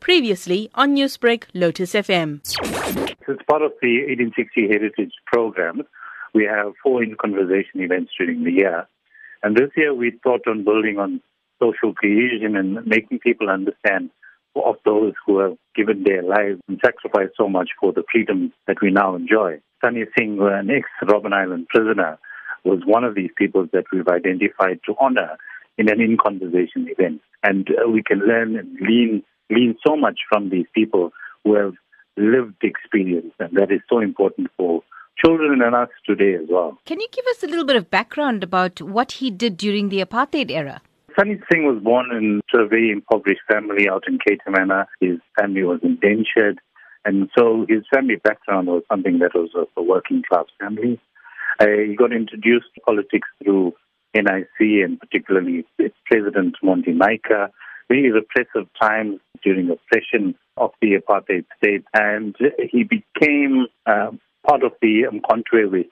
Previously on Newsbreak, Lotus FM. As part of the 1860 Heritage Program, we have four in conversation events during the year. And this year we thought on building on social cohesion and making people understand of those who have given their lives and sacrificed so much for the freedom that we now enjoy. Sunny Singh, an ex-Robben Island prisoner, was one of these people that we've identified to honor in an in-conversation event. And uh, we can learn and lean, lean so much from these people who have lived experience, and that is so important for children and us today as well. Can you give us a little bit of background about what he did during the apartheid era? Sunny Singh was born into a very impoverished family out in Manor. His family was indentured, and so his family background was something that was a working class family. Uh, he got introduced to politics through NIC and particularly President Monty Naicker. Very repressive times during oppression of the apartheid state, and he became uh, part of the um,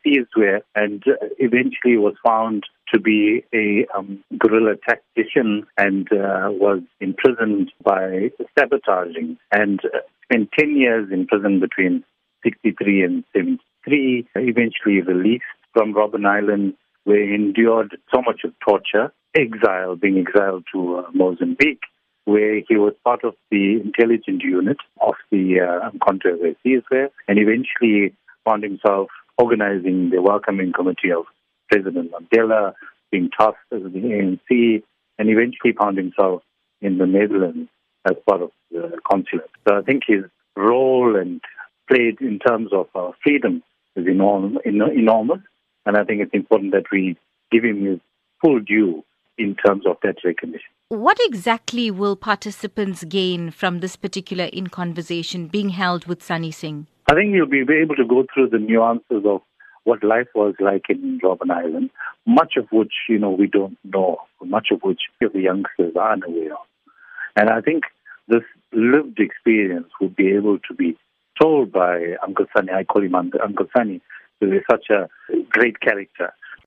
thieves were, and eventually was found to be a um, guerrilla tactician and uh, was imprisoned by sabotaging and spent 10 years in prison between 63 and 73, eventually released from Robben Island, where he endured so much of torture, exile, being exiled to uh, Mozambique, where he was part of the intelligence unit of the uh, Contra where and eventually found himself organizing the welcoming committee of President Mandela, being tasked as the ANC, and eventually found himself in the Netherlands as part of the consulate. So I think his role and played in terms of uh, freedom is enorm- enormous, and I think it's important that we give him his full due in terms of that recognition. What exactly will participants gain from this particular in conversation being held with Sunny Singh? I think you'll be able to go through the nuances of what life was like in Robben Island, much of which, you know, we don't know, much of which the youngsters are unaware of. And I think this lived experience would be able to be told by Uncle Sunny. I call him Uncle Sunny because he's such a great character.